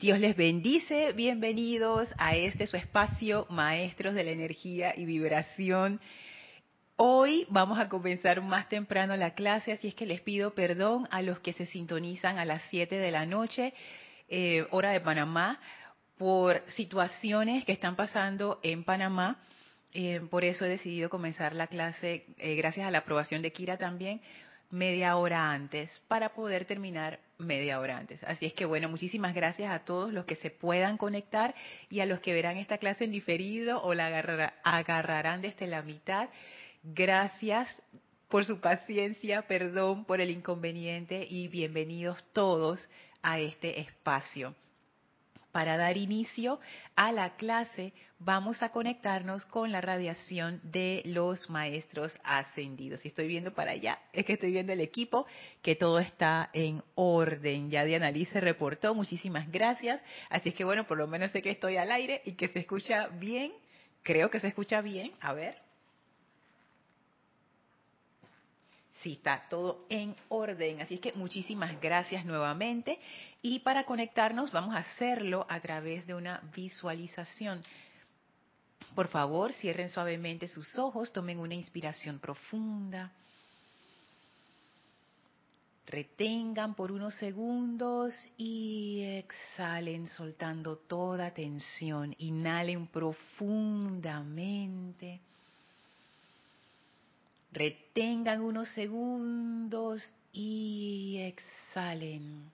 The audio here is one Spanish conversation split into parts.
Dios les bendice, bienvenidos a este su espacio, Maestros de la Energía y Vibración. Hoy vamos a comenzar más temprano la clase, así es que les pido perdón a los que se sintonizan a las 7 de la noche, eh, hora de Panamá, por situaciones que están pasando en Panamá. Eh, por eso he decidido comenzar la clase, eh, gracias a la aprobación de Kira también, media hora antes para poder terminar media hora antes. Así es que bueno, muchísimas gracias a todos los que se puedan conectar y a los que verán esta clase en diferido o la agarrarán desde la mitad. Gracias por su paciencia, perdón por el inconveniente y bienvenidos todos a este espacio. Para dar inicio a la clase, vamos a conectarnos con la radiación de los maestros ascendidos. Y estoy viendo para allá, es que estoy viendo el equipo, que todo está en orden. Ya Diana Liz se reportó, muchísimas gracias. Así es que bueno, por lo menos sé que estoy al aire y que se escucha bien. Creo que se escucha bien. A ver. Sí, está todo en orden. Así es que muchísimas gracias nuevamente. Y para conectarnos vamos a hacerlo a través de una visualización. Por favor, cierren suavemente sus ojos, tomen una inspiración profunda. Retengan por unos segundos y exhalen soltando toda tensión. Inhalen profundamente. Retengan unos segundos y exhalen,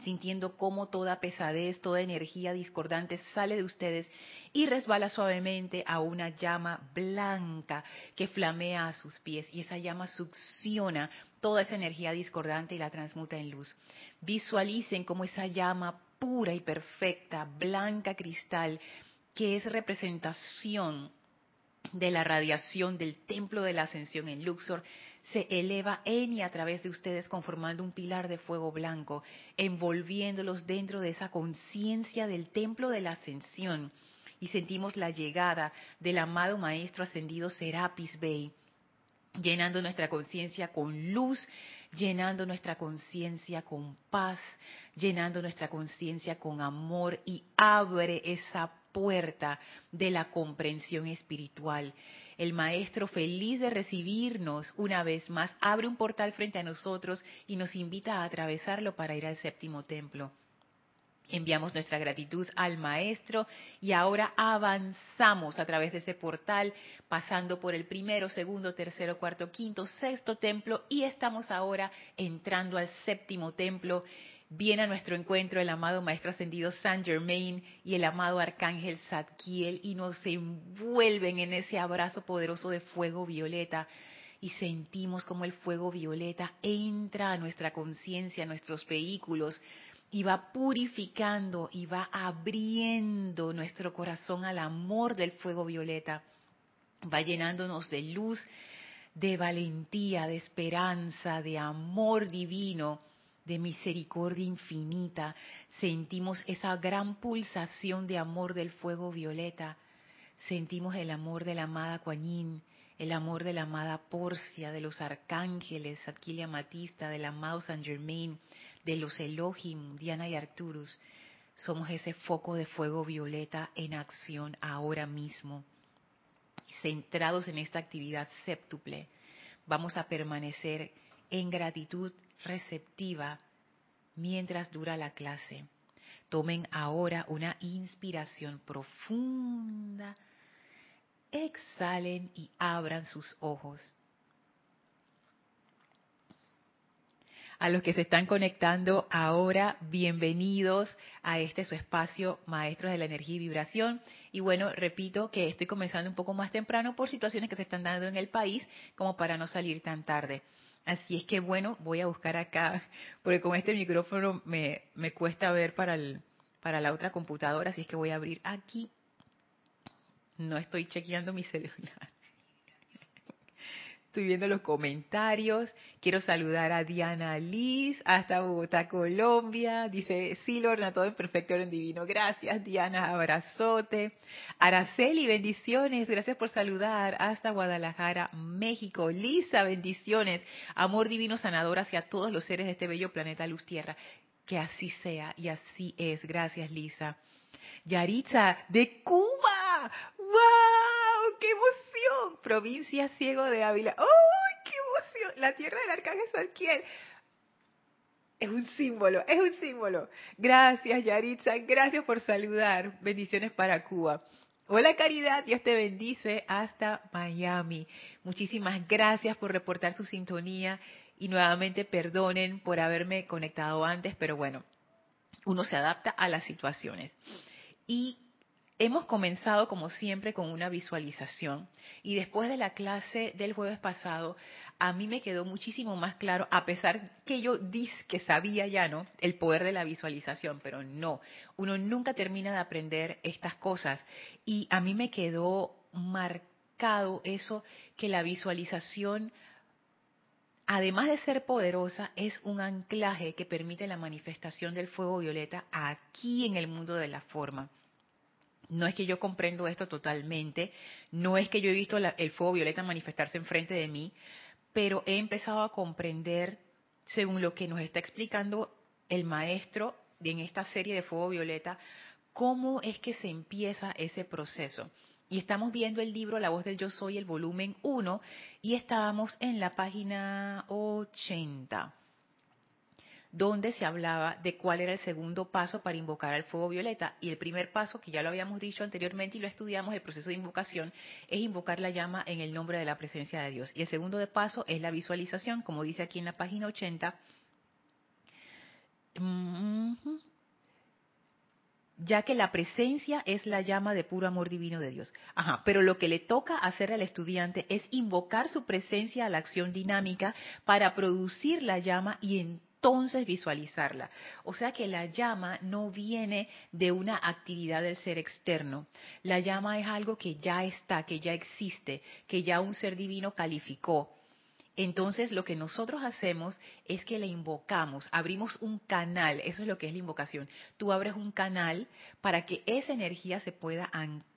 sintiendo cómo toda pesadez, toda energía discordante sale de ustedes y resbala suavemente a una llama blanca que flamea a sus pies y esa llama succiona toda esa energía discordante y la transmuta en luz. Visualicen cómo esa llama pura y perfecta, blanca cristal, que es representación de la radiación del templo de la ascensión en Luxor se eleva en y a través de ustedes conformando un pilar de fuego blanco, envolviéndolos dentro de esa conciencia del templo de la ascensión. Y sentimos la llegada del amado Maestro ascendido Serapis Bey, llenando nuestra conciencia con luz, llenando nuestra conciencia con paz, llenando nuestra conciencia con amor y abre esa puerta de la comprensión espiritual. El Maestro, feliz de recibirnos una vez más, abre un portal frente a nosotros y nos invita a atravesarlo para ir al séptimo templo. Enviamos nuestra gratitud al Maestro y ahora avanzamos a través de ese portal, pasando por el primero, segundo, tercero, cuarto, quinto, sexto templo y estamos ahora entrando al séptimo templo viene a nuestro encuentro el amado Maestro Ascendido Saint Germain y el amado Arcángel Zadkiel y nos envuelven en ese abrazo poderoso de fuego violeta. Y sentimos como el fuego violeta entra a nuestra conciencia, a nuestros vehículos y va purificando y va abriendo nuestro corazón al amor del fuego violeta, va llenándonos de luz, de valentía, de esperanza, de amor divino de misericordia infinita, sentimos esa gran pulsación de amor del fuego violeta, sentimos el amor de la amada Kuan el amor de la amada Porcia, de los arcángeles, Adquilia Matista, del amado San Germain, de los Elohim, Diana y Arturus. Somos ese foco de fuego violeta en acción ahora mismo. Centrados en esta actividad séptuple, vamos a permanecer en gratitud receptiva mientras dura la clase. Tomen ahora una inspiración profunda, exhalen y abran sus ojos. A los que se están conectando ahora, bienvenidos a este su espacio, Maestros de la Energía y Vibración. Y bueno, repito que estoy comenzando un poco más temprano por situaciones que se están dando en el país, como para no salir tan tarde. Así es que bueno, voy a buscar acá, porque con este micrófono me, me cuesta ver para, el, para la otra computadora, así es que voy a abrir aquí. No estoy chequeando mi celular. Estoy viendo los comentarios. Quiero saludar a Diana Liz hasta Bogotá, Colombia. Dice, sí, Lorna, todo en perfecto orden divino. Gracias, Diana. Abrazote. Araceli, bendiciones. Gracias por saludar hasta Guadalajara, México. Lisa, bendiciones. Amor divino sanador hacia todos los seres de este bello planeta Luz Tierra. Que así sea y así es. Gracias, Lisa. Yaritza, de Cuba. ¡Wow! ¡Qué emoción! Provincia Ciego de Ávila. ¡Oh, qué emoción! La tierra del Arcángel Sanquiel. Es un símbolo, es un símbolo. Gracias, Yaritza. Gracias por saludar. Bendiciones para Cuba. Hola Caridad, Dios te bendice hasta Miami. Muchísimas gracias por reportar su sintonía y nuevamente perdonen por haberme conectado antes, pero bueno, uno se adapta a las situaciones. Y hemos comenzado como siempre con una visualización y después de la clase del jueves pasado a mí me quedó muchísimo más claro, a pesar que yo dis que sabía ya, ¿no? El poder de la visualización, pero no, uno nunca termina de aprender estas cosas y a mí me quedó marcado eso que la visualización además de ser poderosa, es un anclaje que permite la manifestación del fuego violeta aquí en el mundo de la forma. No es que yo comprendo esto totalmente, no es que yo he visto el fuego violeta manifestarse enfrente de mí, pero he empezado a comprender, según lo que nos está explicando el maestro en esta serie de fuego violeta, cómo es que se empieza ese proceso. Y estamos viendo el libro La voz del yo soy, el volumen 1, y estábamos en la página 80, donde se hablaba de cuál era el segundo paso para invocar al fuego violeta. Y el primer paso, que ya lo habíamos dicho anteriormente y lo estudiamos, el proceso de invocación, es invocar la llama en el nombre de la presencia de Dios. Y el segundo de paso es la visualización, como dice aquí en la página 80 ya que la presencia es la llama de puro amor divino de Dios. Ajá, pero lo que le toca hacer al estudiante es invocar su presencia a la acción dinámica para producir la llama y entonces visualizarla. O sea que la llama no viene de una actividad del ser externo. La llama es algo que ya está, que ya existe, que ya un ser divino calificó entonces lo que nosotros hacemos es que le invocamos, abrimos un canal, eso es lo que es la invocación. Tú abres un canal para que esa energía se pueda anclar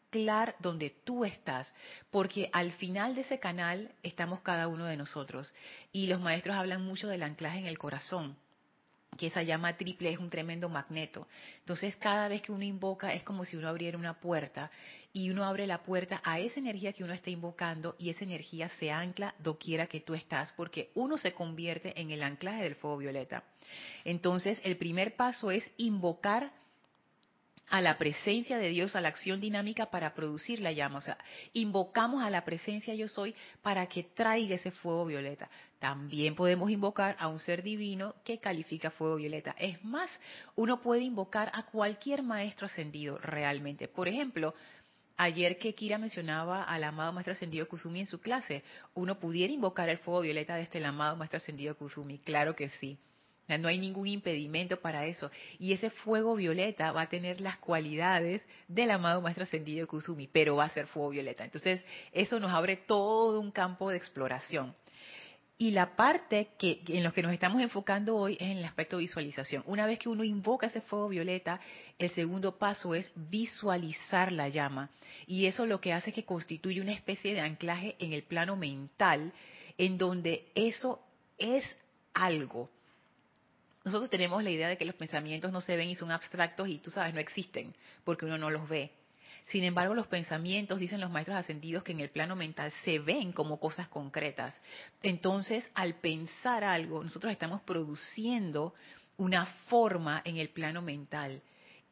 donde tú estás, porque al final de ese canal estamos cada uno de nosotros. Y los maestros hablan mucho del anclaje en el corazón que esa llama triple es un tremendo magneto. Entonces, cada vez que uno invoca es como si uno abriera una puerta y uno abre la puerta a esa energía que uno está invocando y esa energía se ancla doquiera que tú estás, porque uno se convierte en el anclaje del fuego violeta. Entonces, el primer paso es invocar a la presencia de Dios, a la acción dinámica para producir la llama. O sea, invocamos a la presencia yo soy para que traiga ese fuego violeta. También podemos invocar a un ser divino que califica fuego violeta. Es más, uno puede invocar a cualquier maestro ascendido realmente. Por ejemplo, ayer que Kira mencionaba al amado maestro ascendido Kusumi en su clase, uno pudiera invocar el fuego violeta de este amado maestro ascendido Kusumi. Claro que sí. No hay ningún impedimento para eso. Y ese fuego violeta va a tener las cualidades del amado maestro ascendido Kusumi, pero va a ser fuego violeta. Entonces, eso nos abre todo un campo de exploración. Y la parte que, en lo que nos estamos enfocando hoy es en el aspecto de visualización. Una vez que uno invoca ese fuego violeta, el segundo paso es visualizar la llama. Y eso lo que hace es que constituye una especie de anclaje en el plano mental, en donde eso es algo nosotros tenemos la idea de que los pensamientos no se ven y son abstractos y tú sabes, no existen, porque uno no los ve. Sin embargo, los pensamientos, dicen los maestros ascendidos, que en el plano mental se ven como cosas concretas. Entonces, al pensar algo, nosotros estamos produciendo una forma en el plano mental.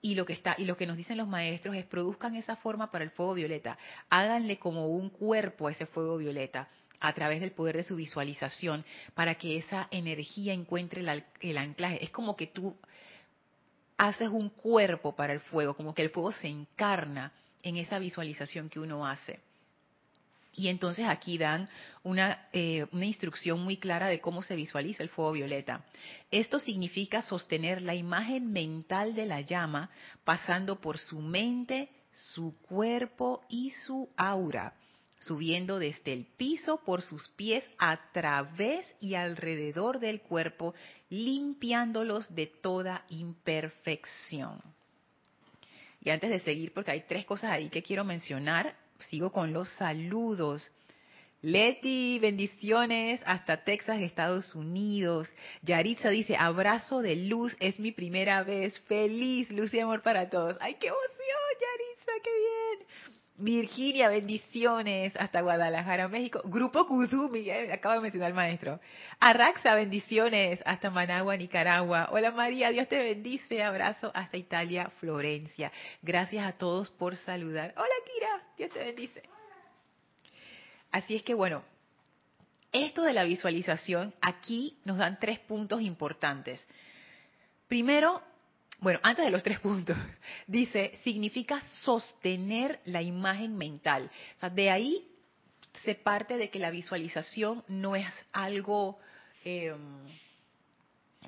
Y lo que está y lo que nos dicen los maestros es produzcan esa forma para el fuego violeta. Háganle como un cuerpo a ese fuego violeta a través del poder de su visualización para que esa energía encuentre el, anclaje. Es como que tú haces un cuerpo para el fuego, como que el fuego se encarna en esa visualización que uno hace. Y entonces aquí dan una, eh, una, instrucción muy clara de cómo se visualiza el fuego violeta. Esto significa sostener la imagen mental de la llama pasando por su mente, su cuerpo y su aura subiendo desde el piso por sus pies a través y alrededor del cuerpo, limpiándolos de toda imperfección. Y antes de seguir, porque hay tres cosas ahí que quiero mencionar, sigo con los saludos. Leti, bendiciones hasta Texas, Estados Unidos. Yaritza dice, abrazo de luz, es mi primera vez. Feliz, luz y amor para todos. ¡Ay, qué emoción, Yaritza, qué bien! Virginia, bendiciones hasta Guadalajara, México. Grupo Kuzumi, eh, acaba de mencionar el maestro. Arraxa, bendiciones hasta Managua, Nicaragua. Hola María, Dios te bendice. Abrazo hasta Italia, Florencia. Gracias a todos por saludar. Hola Kira, Dios te bendice. Así es que bueno, esto de la visualización, aquí nos dan tres puntos importantes. Primero, bueno, antes de los tres puntos, dice, significa sostener la imagen mental. de ahí se parte de que la visualización no es algo, em,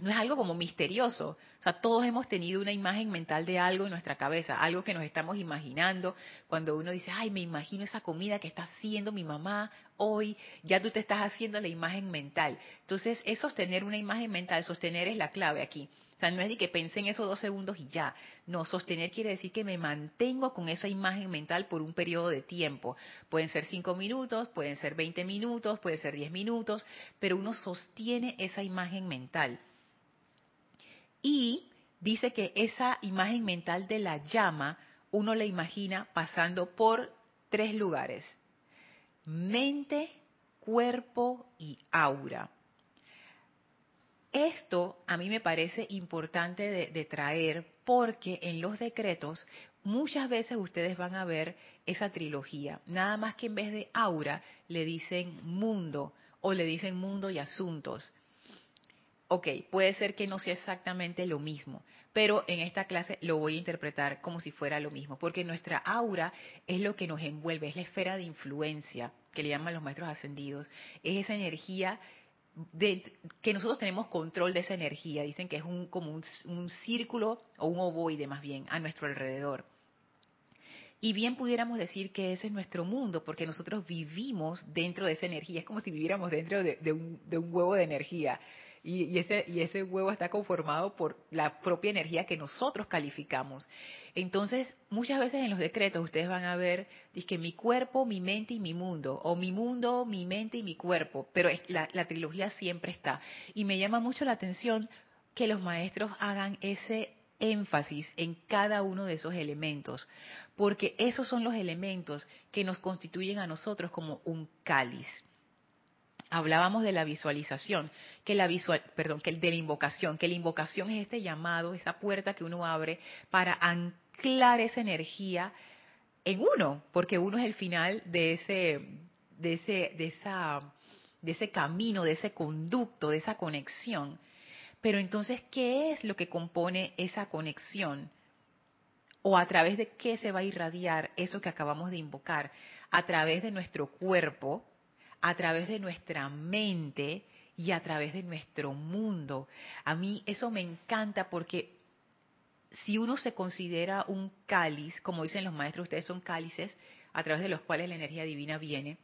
no es algo como misterioso. O sea, todos hemos tenido una imagen mental de algo en nuestra cabeza, algo que nos estamos imaginando. Cuando uno dice, ay, me imagino esa comida que está haciendo mi mamá hoy, ya tú te estás haciendo la imagen mental. Entonces, es sostener una imagen mental, sostener es la clave aquí. O sea, no es de que pensé en eso dos segundos y ya. No, sostener quiere decir que me mantengo con esa imagen mental por un periodo de tiempo. Pueden ser cinco minutos, pueden ser veinte minutos, pueden ser diez minutos, pero uno sostiene esa imagen mental. Y dice que esa imagen mental de la llama, uno la imagina pasando por tres lugares. Mente, cuerpo y aura. Esto a mí me parece importante de, traer porque en los decretos muchas veces ustedes van a ver esa trilogía. Nada más que en vez de aura le dicen mundo o le dicen mundo y asuntos. Ok, puede ser que no sea exactamente lo mismo, pero en esta clase lo voy a interpretar como si fuera lo mismo, porque nuestra aura es lo que nos envuelve, es la esfera de influencia que le llaman los maestros ascendidos, es esa energía que nosotros tenemos control de esa energía. Dicen que es un, como un, círculo o un ovoide más bien a nuestro alrededor. Y bien pudiéramos decir que ese es nuestro mundo, porque nosotros vivimos dentro de esa energía. Es como si viviéramos dentro de, un, de un, huevo de energía. Y, ese, y ese huevo está conformado por la propia energía que nosotros calificamos. Entonces, muchas veces en los decretos ustedes van a ver, que mi cuerpo, mi mente y mi mundo, o mi mundo, mi mente y mi cuerpo, pero la, la trilogía siempre está. Y me llama mucho la atención que los maestros hagan ese énfasis en cada uno de esos elementos, porque esos son los elementos que nos constituyen a nosotros como un cáliz hablábamos de la visualización, que la visual, perdón, que de la invocación, que la invocación es este llamado, esa puerta que uno abre para anclar esa energía en uno, porque uno es el final de ese de ese de esa de ese camino, de ese conducto, de esa conexión. Pero entonces, ¿qué es lo que compone esa conexión? ¿O a través de qué se va a irradiar eso que acabamos de invocar? A través de nuestro cuerpo, a través de nuestra mente y a través de nuestro mundo. A mí eso me encanta porque si uno se considera un cáliz, como dicen los maestros, ustedes son cálices a través de los cuales la energía divina viene,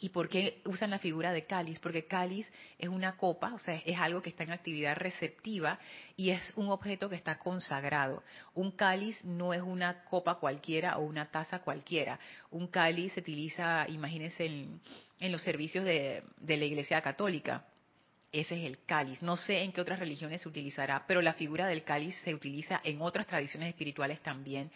¿Y por qué usan la figura de cáliz? Porque cáliz es una copa, o sea, es algo que está en actividad receptiva y es un objeto que está consagrado. Un cáliz no es una copa cualquiera o una taza cualquiera. Un cáliz se utiliza, imagínense, en, los servicios de, de la Iglesia Católica. Ese es el cáliz. No sé en qué otras religiones se utilizará, pero la figura del cáliz se utiliza en otras tradiciones espirituales también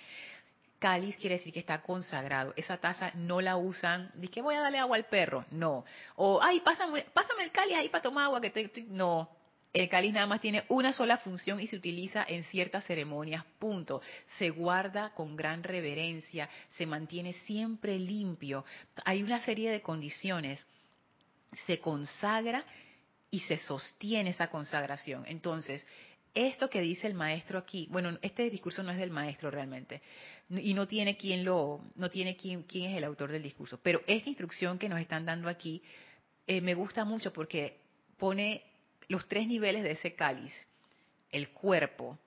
cáliz quiere decir que está consagrado. Esa taza no la usan, que voy a darle agua al perro, no. O, ay, pásame, pásame el cáliz ahí para tomar agua, que te, no. El cáliz nada más tiene una sola función y se utiliza en ciertas ceremonias, punto. Se guarda con gran reverencia, se mantiene siempre limpio. Hay una serie de condiciones. Se consagra y se sostiene esa consagración. Entonces, esto que dice el maestro aquí, bueno, este discurso no es del maestro realmente, y no tiene quién lo, no tiene quién, quién es el autor del discurso. Pero esta instrucción que nos están dando aquí eh, me gusta mucho porque pone los tres niveles de ese cáliz. El cuerpo,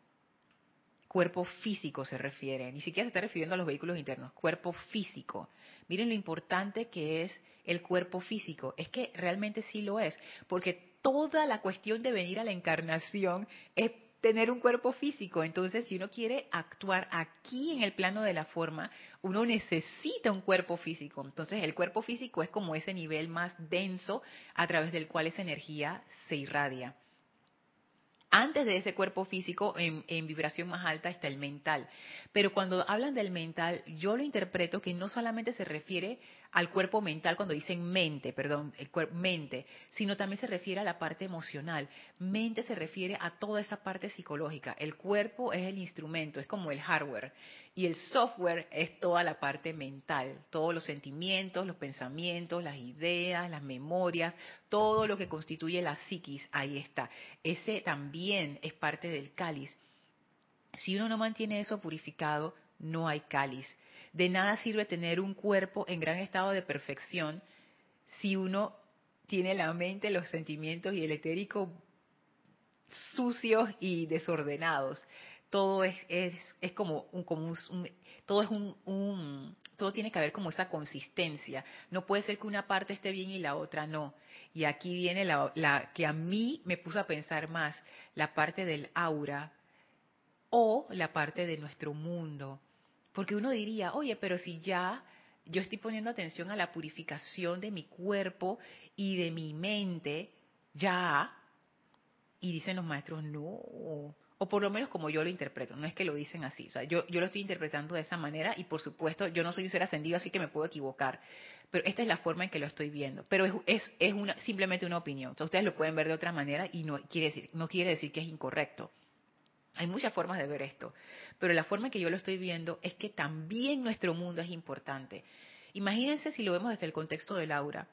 cuerpo físico se refiere, ni siquiera se está refiriendo a los vehículos internos, cuerpo físico. Miren lo importante que es el cuerpo físico. Es que realmente sí lo es, porque toda la cuestión de venir a la encarnación es tener un cuerpo físico. Entonces, si uno quiere actuar aquí en el plano de la forma, uno necesita un cuerpo físico. Entonces, el cuerpo físico es como ese nivel más denso a través del cual esa energía se irradia. Antes de ese cuerpo físico, en, en, vibración más alta, está el mental. Pero cuando hablan del mental, yo lo interpreto que no solamente se refiere al cuerpo mental cuando dicen mente, perdón, el cuerpo mente, sino también se refiere a la parte emocional. Mente se refiere a toda esa parte psicológica. El cuerpo es el instrumento, es como el hardware. Y el software es toda la parte mental, todos los sentimientos, los pensamientos, las ideas, las memorias, todo lo que constituye la psiquis, ahí está. Ese también es parte del cáliz. Si uno no mantiene eso purificado, no hay cáliz. De nada sirve tener un cuerpo en gran estado de perfección si uno tiene la mente, los sentimientos y el etérico sucios y desordenados. Todo es, es, es como un, como todo es un, un, todo tiene que haber como esa consistencia. No puede ser que una parte esté bien y la otra no. Y aquí viene la, la que a mí me puso a pensar más, la parte del aura o la parte de nuestro mundo porque uno diría, oye, pero si ya yo estoy poniendo atención a la purificación de mi cuerpo y de mi mente, ya, y dicen los maestros, no, o por lo menos como yo lo interpreto, no es que lo dicen así, o sea, yo, yo lo estoy interpretando de esa manera y por supuesto yo no soy un ser ascendido, así que me puedo equivocar, pero esta es la forma en que lo estoy viendo, pero es, es, es una, simplemente una opinión, o ustedes lo pueden ver de otra manera y no quiere decir, no quiere decir que es incorrecto. Hay muchas formas de ver esto, pero la forma en que yo lo estoy viendo es que también nuestro mundo es importante. Imagínense si lo vemos desde el contexto del aura.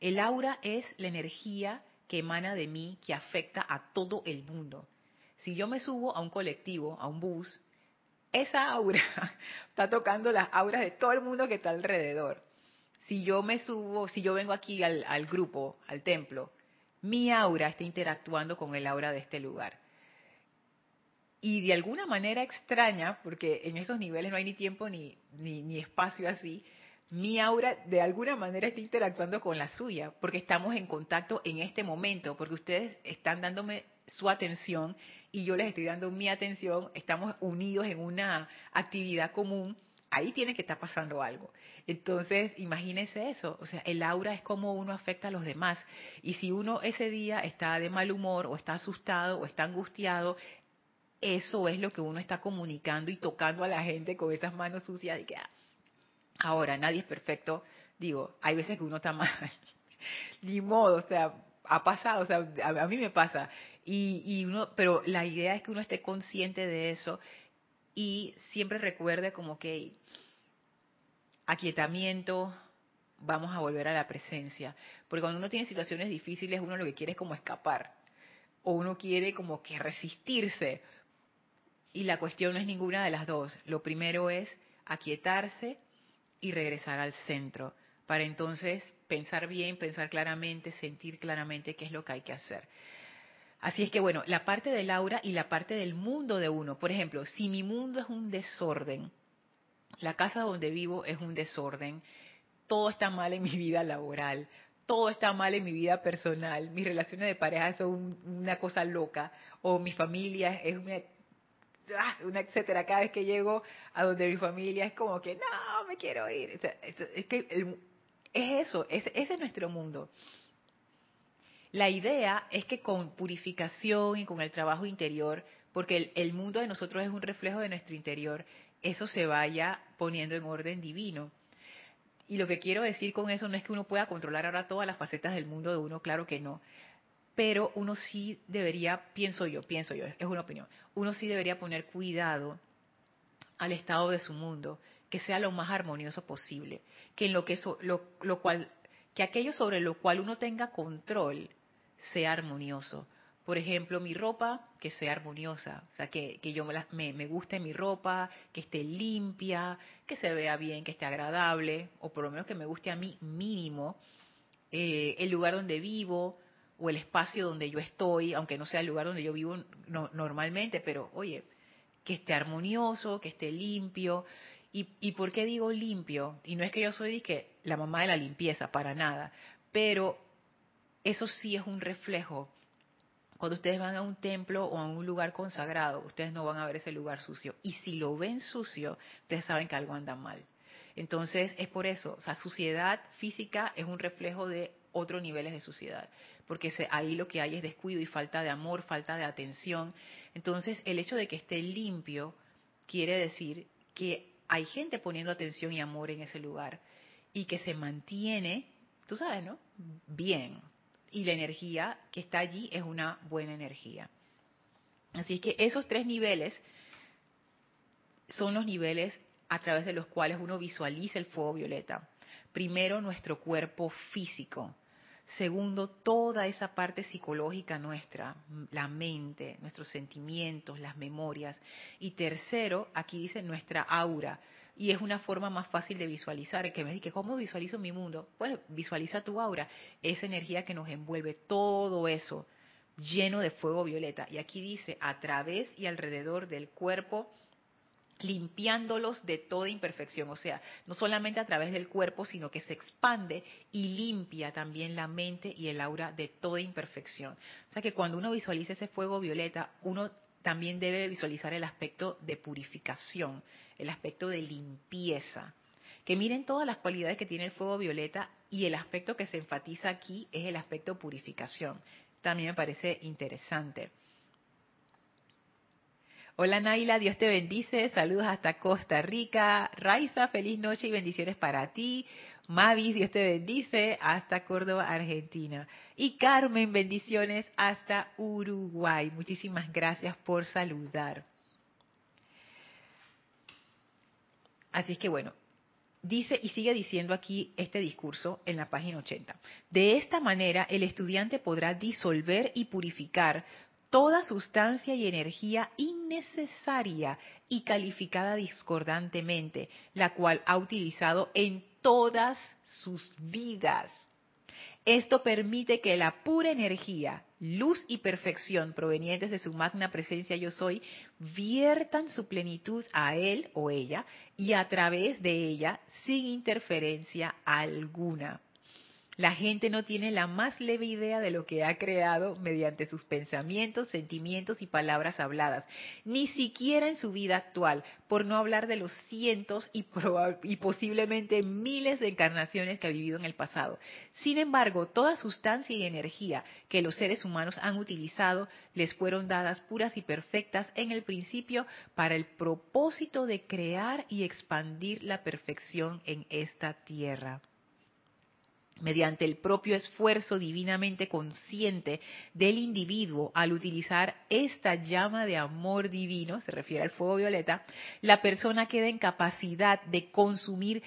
El aura es la energía que emana de mí, que afecta a todo el mundo. Si yo me subo a un colectivo, a un bus, esa aura está tocando las auras de todo el mundo que está alrededor. Si yo me subo, si yo vengo aquí al, al grupo, al templo, mi aura está interactuando con el aura de este lugar y de alguna manera extraña, porque en esos niveles no hay ni tiempo ni, ni, espacio así, mi aura de alguna manera está interactuando con la suya, porque estamos en contacto en este momento, porque ustedes están dándome su atención y yo les estoy dando mi atención, estamos unidos en una actividad común, ahí tiene que estar pasando algo. Entonces, imagínense eso, o sea, el aura es como uno afecta a los demás. Y si uno ese día está de mal humor o está asustado o está angustiado, eso es lo que uno está comunicando y tocando a la gente con esas manos sucias y que ah, ahora nadie es perfecto. Digo hay veces que uno está mal. Ni modo o sea ha pasado o sea a, mí me pasa. Y, y uno pero la idea es que uno esté consciente de eso y siempre recuerde como que aquietamiento vamos a volver a la presencia. Porque cuando uno tiene situaciones difíciles uno lo que quiere es como escapar. O uno quiere como que resistirse y la cuestión no es ninguna de las dos. Lo primero es aquietarse y regresar al centro, para entonces pensar bien, pensar claramente, sentir claramente qué es lo que hay que hacer. Así es que bueno, la parte del aura y la parte del mundo de uno. Por ejemplo, si mi mundo es un desorden, la casa donde vivo es un desorden, todo está mal en mi vida laboral, todo está mal en mi vida personal, mis relaciones de pareja son una cosa loca, o mi familia es una Ah, una etcétera. Cada vez que llego a donde mi familia es como que, no, me quiero ir. es que es eso, ese es nuestro mundo. La idea es que con purificación y con el trabajo interior, porque el, el, mundo de nosotros es un reflejo de nuestro interior, eso se vaya poniendo en orden divino. Y lo que quiero decir con eso no es que uno pueda controlar ahora todas las facetas del mundo de uno, claro que no, pero uno sí debería, pienso yo, pienso yo, es una opinión, uno sí debería poner cuidado al estado de su mundo, que sea lo más armonioso posible, que en lo que lo, lo cual que aquello sobre lo cual uno tenga control sea armonioso. Por ejemplo, mi ropa, que sea armoniosa, o sea, que, que yo me, me, guste mi ropa, que esté limpia, que se vea bien, que esté agradable, o por lo menos que me guste a mí mínimo, eh, el lugar donde vivo, o el espacio donde yo estoy, aunque no sea el lugar donde yo vivo normalmente, pero oye, que esté armonioso, que esté limpio. ¿Y, ¿Y por qué digo limpio? Y no es que yo soy la mamá de la limpieza, para nada, pero eso sí es un reflejo. Cuando ustedes van a un templo o a un lugar consagrado, ustedes no van a ver ese lugar sucio. Y si lo ven sucio, ustedes saben que algo anda mal. Entonces, es por eso, o sea, suciedad física es un reflejo de otros niveles de suciedad, porque ahí lo que hay es descuido y falta de amor, falta de atención. Entonces, el hecho de que esté limpio quiere decir que hay gente poniendo atención y amor en ese lugar y que se mantiene, tú sabes, ¿no? Bien. Y la energía que está allí es una buena energía. Así que esos tres niveles son los niveles a través de los cuales uno visualiza el fuego violeta. Primero, nuestro cuerpo físico. Segundo, toda esa parte psicológica nuestra, la mente, nuestros sentimientos, las memorias. Y tercero, aquí dice nuestra aura. Y es una forma más fácil de visualizar. que me dice, ¿cómo visualizo mi mundo? Bueno, visualiza tu aura, esa energía que nos envuelve, todo eso lleno de fuego violeta. Y aquí dice, a través y alrededor del cuerpo limpiándolos de toda imperfección, o sea, no solamente a través del cuerpo, sino que se expande y limpia también la mente y el aura de toda imperfección. O sea que cuando uno visualiza ese fuego violeta, uno también debe visualizar el aspecto de purificación, el aspecto de limpieza. Que miren todas las cualidades que tiene el fuego violeta y el aspecto que se enfatiza aquí es el aspecto purificación. También me parece interesante. Hola Naila, Dios te bendice. Saludos hasta Costa Rica. Raiza, feliz noche y bendiciones para ti. Mavis, Dios te bendice hasta Córdoba, Argentina. Y Carmen, bendiciones hasta Uruguay. Muchísimas gracias por saludar. Así es que bueno, dice y sigue diciendo aquí este discurso en la página 80. De esta manera el estudiante podrá disolver y purificar toda sustancia y energía innecesaria y calificada discordantemente, la cual ha utilizado en todas sus vidas. Esto permite que la pura energía, luz y perfección provenientes de su magna presencia yo soy viertan su plenitud a él o ella y a través de ella sin interferencia alguna. La gente no tiene la más leve idea de lo que ha creado mediante sus pensamientos, sentimientos y palabras habladas, ni siquiera en su vida actual, por no hablar de los cientos y, posiblemente miles de encarnaciones que ha vivido en el pasado. Sin embargo, toda sustancia y energía que los seres humanos han utilizado les fueron dadas puras y perfectas en el principio para el propósito de crear y expandir la perfección en esta tierra mediante el propio esfuerzo divinamente consciente del individuo al utilizar esta llama de amor divino, se refiere al fuego violeta, la persona queda en capacidad de consumir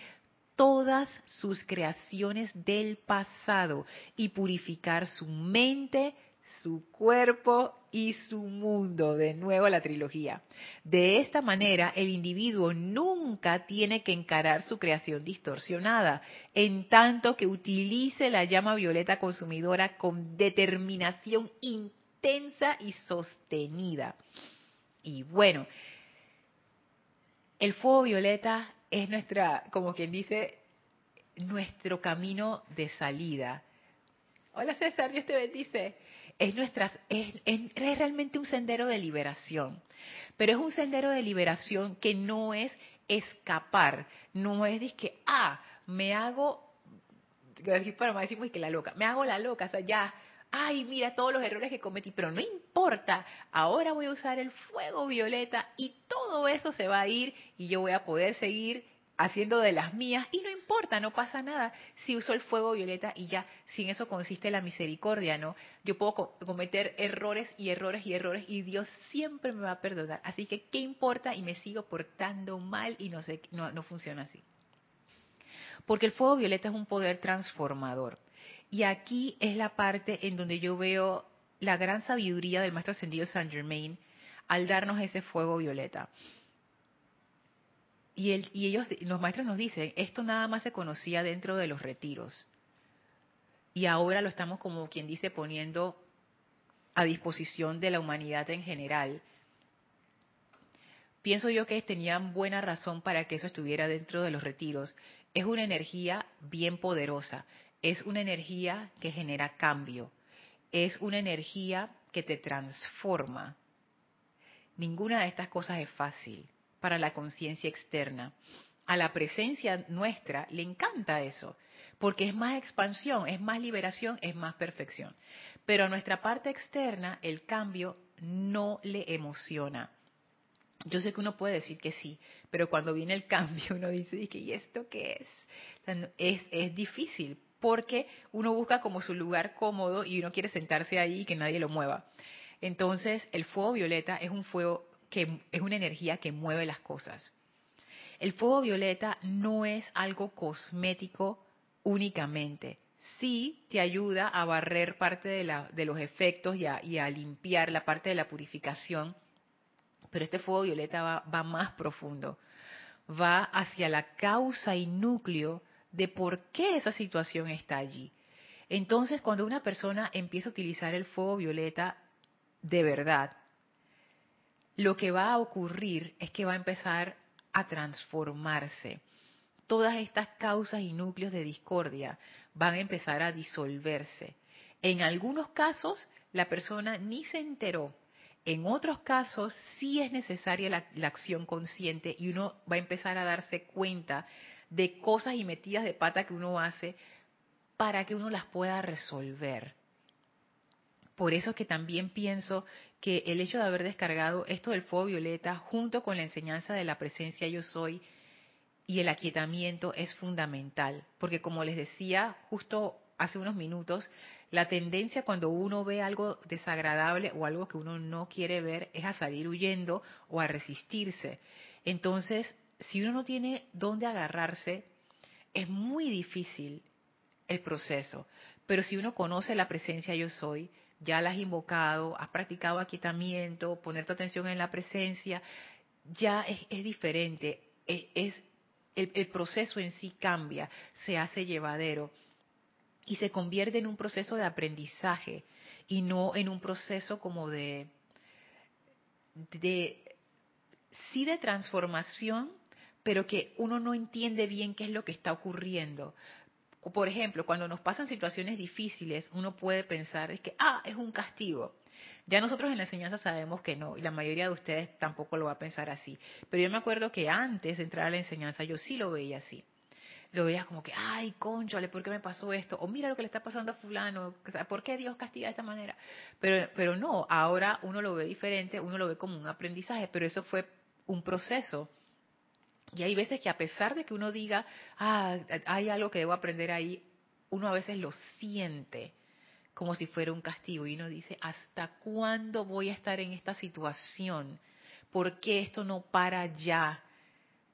todas sus creaciones del pasado y purificar su mente, su cuerpo y su mundo. De nuevo la trilogía. De esta manera, el individuo nunca tiene que encarar su creación distorsionada, en tanto que utilice la llama violeta consumidora con determinación intensa y sostenida. Y bueno, el fuego violeta es nuestra, como quien dice, nuestro camino de salida. Hola César, Dios te bendice es, nuestras, es, realmente un sendero de liberación, pero es un sendero de liberación que no es escapar, no es que, ah, me hago, para más decimos que la loca, me hago la loca, o sea, ya, ay, mira todos los errores que cometí, pero no importa, ahora voy a usar el fuego violeta y todo eso se va a ir y yo voy a poder seguir haciendo de las mías y no importa, no pasa nada si uso el fuego violeta y ya, sin eso consiste la misericordia, ¿no? Yo puedo cometer errores y errores y errores y Dios siempre me va a perdonar. Así que, ¿qué importa? Y me sigo portando mal y no, sé, no, no funciona así. Porque el fuego violeta es un poder transformador. Y aquí es la parte en donde yo veo la gran sabiduría del Maestro Ascendido Saint Germain al darnos ese fuego violeta. Y, ellos, los maestros nos dicen, esto nada más se conocía dentro de los retiros. Y ahora lo estamos, como quien dice, poniendo a disposición de la humanidad en general. Pienso yo que tenían buena razón para que eso estuviera dentro de los retiros. Es una energía bien poderosa, es una energía que genera cambio, es una energía que te transforma. Ninguna de estas cosas es fácil para la conciencia externa. A la presencia nuestra le encanta eso, porque es más expansión, es más liberación, es más perfección. Pero a nuestra parte externa el cambio no le emociona. Yo sé que uno puede decir que sí, pero cuando viene el cambio uno dice, ¿y esto qué es? es, es difícil porque uno busca como su lugar cómodo y uno quiere sentarse ahí y que nadie lo mueva. Entonces, el fuego violeta es un fuego que es una energía que mueve las cosas. El fuego violeta no es algo cosmético únicamente. Sí te ayuda a barrer parte de, la, de los efectos y a, y a, limpiar la parte de la purificación, pero este fuego violeta va, va más profundo. Va hacia la causa y núcleo de por qué esa situación está allí. Entonces, cuando una persona empieza a utilizar el fuego violeta de verdad, lo que va a ocurrir es que va a empezar a transformarse. Todas estas causas y núcleos de discordia van a empezar a disolverse. En algunos casos, la persona ni se enteró. En otros casos, sí es necesaria la, acción consciente y uno va a empezar a darse cuenta de cosas y metidas de pata que uno hace para que uno las pueda resolver. Por eso es que también pienso que el hecho de haber descargado esto del fuego violeta junto con la enseñanza de la presencia yo soy y el aquietamiento es fundamental, porque como les decía justo hace unos minutos, la tendencia cuando uno ve algo desagradable o algo que uno no quiere ver es a salir huyendo o a resistirse. Entonces, si uno no tiene dónde agarrarse, es muy difícil el proceso. Pero si uno conoce la presencia yo soy, ya la has invocado, has practicado aquietamiento, poner tu atención en la presencia, ya es, diferente. Es, el, proceso en sí cambia, se hace llevadero y se convierte en un proceso de aprendizaje y no en un proceso como de, de sí de transformación, pero que uno no entiende bien qué es lo que está ocurriendo. O por ejemplo, cuando nos pasan situaciones difíciles, uno puede pensar es que, ah, es un castigo. Ya nosotros en la enseñanza sabemos que no, y la mayoría de ustedes tampoco lo va a pensar así. Pero yo me acuerdo que antes de entrar a la enseñanza yo sí lo veía así. Lo veía como que, ay, conchale, ¿por qué me pasó esto? O mira lo que le está pasando a fulano, ¿por qué Dios castiga de esta manera? Pero, pero no, ahora uno lo ve diferente, uno lo ve como un aprendizaje, pero eso fue un proceso y hay veces que a pesar de que uno diga, ah, hay algo que debo aprender ahí, uno a veces lo siente como si fuera un castigo y uno dice, ¿hasta cuándo voy a estar en esta situación? ¿Por qué esto no para ya?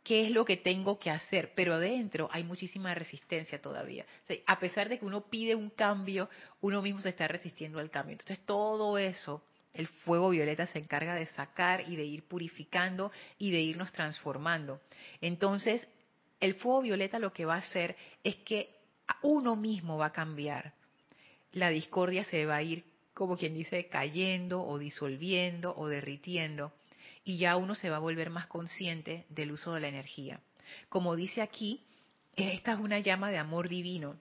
¿Qué es lo que tengo que hacer? Pero adentro hay muchísima resistencia todavía. a pesar de que uno pide un cambio, uno mismo se está resistiendo al cambio. Entonces todo eso el fuego violeta se encarga de sacar y de ir purificando y de irnos transformando. Entonces, el fuego violeta lo que va a hacer es que uno mismo va a cambiar. La discordia se va a ir, como quien dice, cayendo o disolviendo o derritiendo. Y ya uno se va a volver más consciente del uso de la energía. Como dice aquí, esta es una llama de amor divino.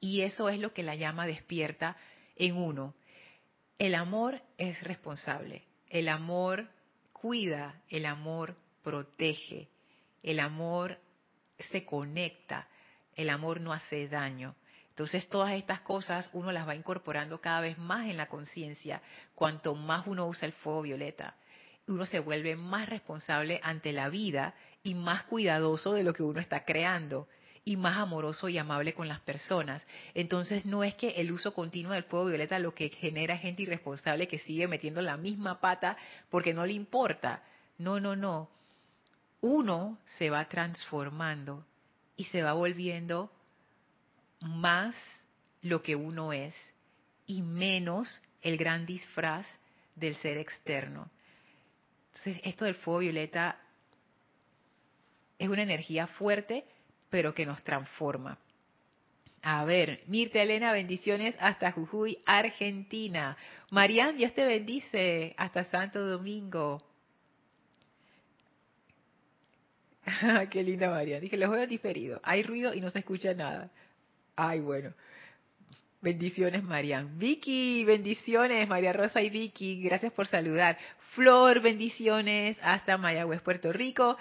Y eso es lo que la llama despierta en uno el amor es responsable, el amor cuida, el amor protege, el amor se conecta, el amor no hace daño. Entonces todas estas cosas uno las va incorporando cada vez más en la conciencia cuanto más uno usa el fuego violeta. Uno se vuelve más responsable ante la vida y más cuidadoso de lo que uno está creando y más amoroso y amable con las personas. Entonces no es que el uso continuo del fuego violeta lo que genera gente irresponsable que sigue metiendo la misma pata porque no le importa. No, no, no. Uno se va transformando y se va volviendo más lo que uno es y menos el gran disfraz del ser externo. Entonces, esto del fuego violeta es una energía fuerte, pero que nos transforma. A ver, Mirta Elena, bendiciones hasta Jujuy, Argentina. Marian, Dios te bendice hasta Santo Domingo. Qué linda Marian. Dije, los veo diferidos. Hay ruido y no se escucha nada. Ay, bueno. Bendiciones, Marian. Vicky, bendiciones, María Rosa y Vicky, gracias por saludar. Flor, bendiciones hasta Mayagüez, Puerto Rico.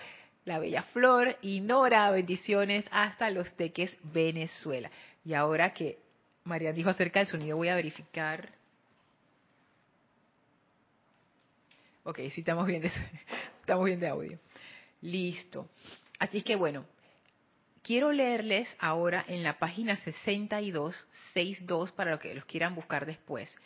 La bella Flor y Nora, bendiciones hasta Los Teques, Venezuela. Y ahora que Marian dijo acerca del sonido, voy a verificar. Ok, sí estamos bien de, estamos bien de audio. Listo. Así que bueno, quiero leerles ahora en la página 62, 62 para los que los quieran buscar después,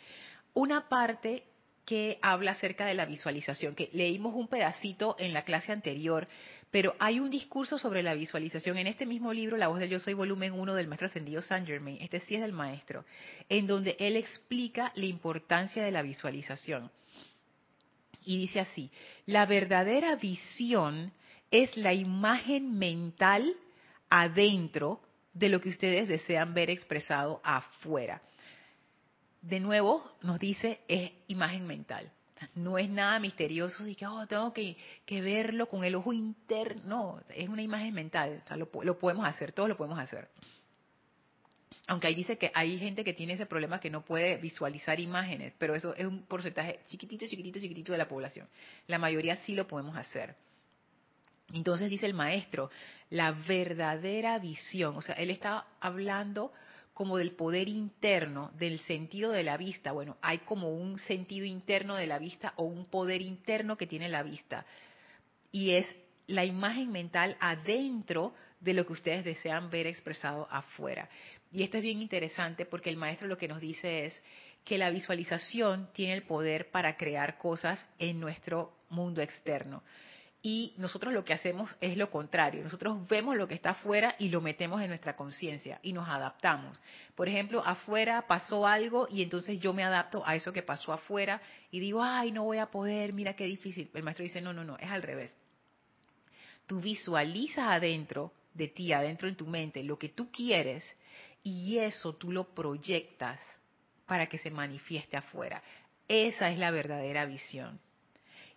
una parte que habla acerca de la visualización, que leímos un pedacito en la clase anterior, pero hay un discurso sobre la visualización en este mismo libro, La voz del yo soy, volumen 1 del maestro ascendido Saint Germain, este sí es del maestro, en donde él explica la importancia de la visualización. Y dice así, la verdadera visión es la imagen mental adentro de lo que ustedes desean ver expresado afuera. De nuevo, nos dice, es imagen mental. No es nada misterioso y que oh, tengo que, verlo con el ojo interno. No, es una imagen mental. lo, lo podemos hacer, todos lo podemos hacer. Aunque ahí dice que hay gente que tiene ese problema que no puede visualizar imágenes, pero eso es un porcentaje chiquitito, chiquitito, chiquitito de la población. La mayoría sí lo podemos hacer. Entonces dice el maestro, la verdadera visión, o sea, él está hablando como del poder interno, del sentido de la vista. Bueno, hay como un sentido interno de la vista o un poder interno que tiene la vista. Y es la imagen mental adentro de lo que ustedes desean ver expresado afuera. Y esto es bien interesante porque el maestro lo que nos dice es que la visualización tiene el poder para crear cosas en nuestro mundo externo y nosotros lo que hacemos es lo contrario. Nosotros vemos lo que está afuera y lo metemos en nuestra conciencia y nos adaptamos. Por ejemplo, afuera pasó algo y entonces yo me adapto a eso que pasó afuera y digo, ay, no voy a poder, mira qué difícil. El maestro dice, no, no, no, es al revés. Tú visualizas adentro de ti, adentro en tu mente, lo que tú quieres y eso tú lo proyectas para que se manifieste afuera. Esa es la verdadera visión.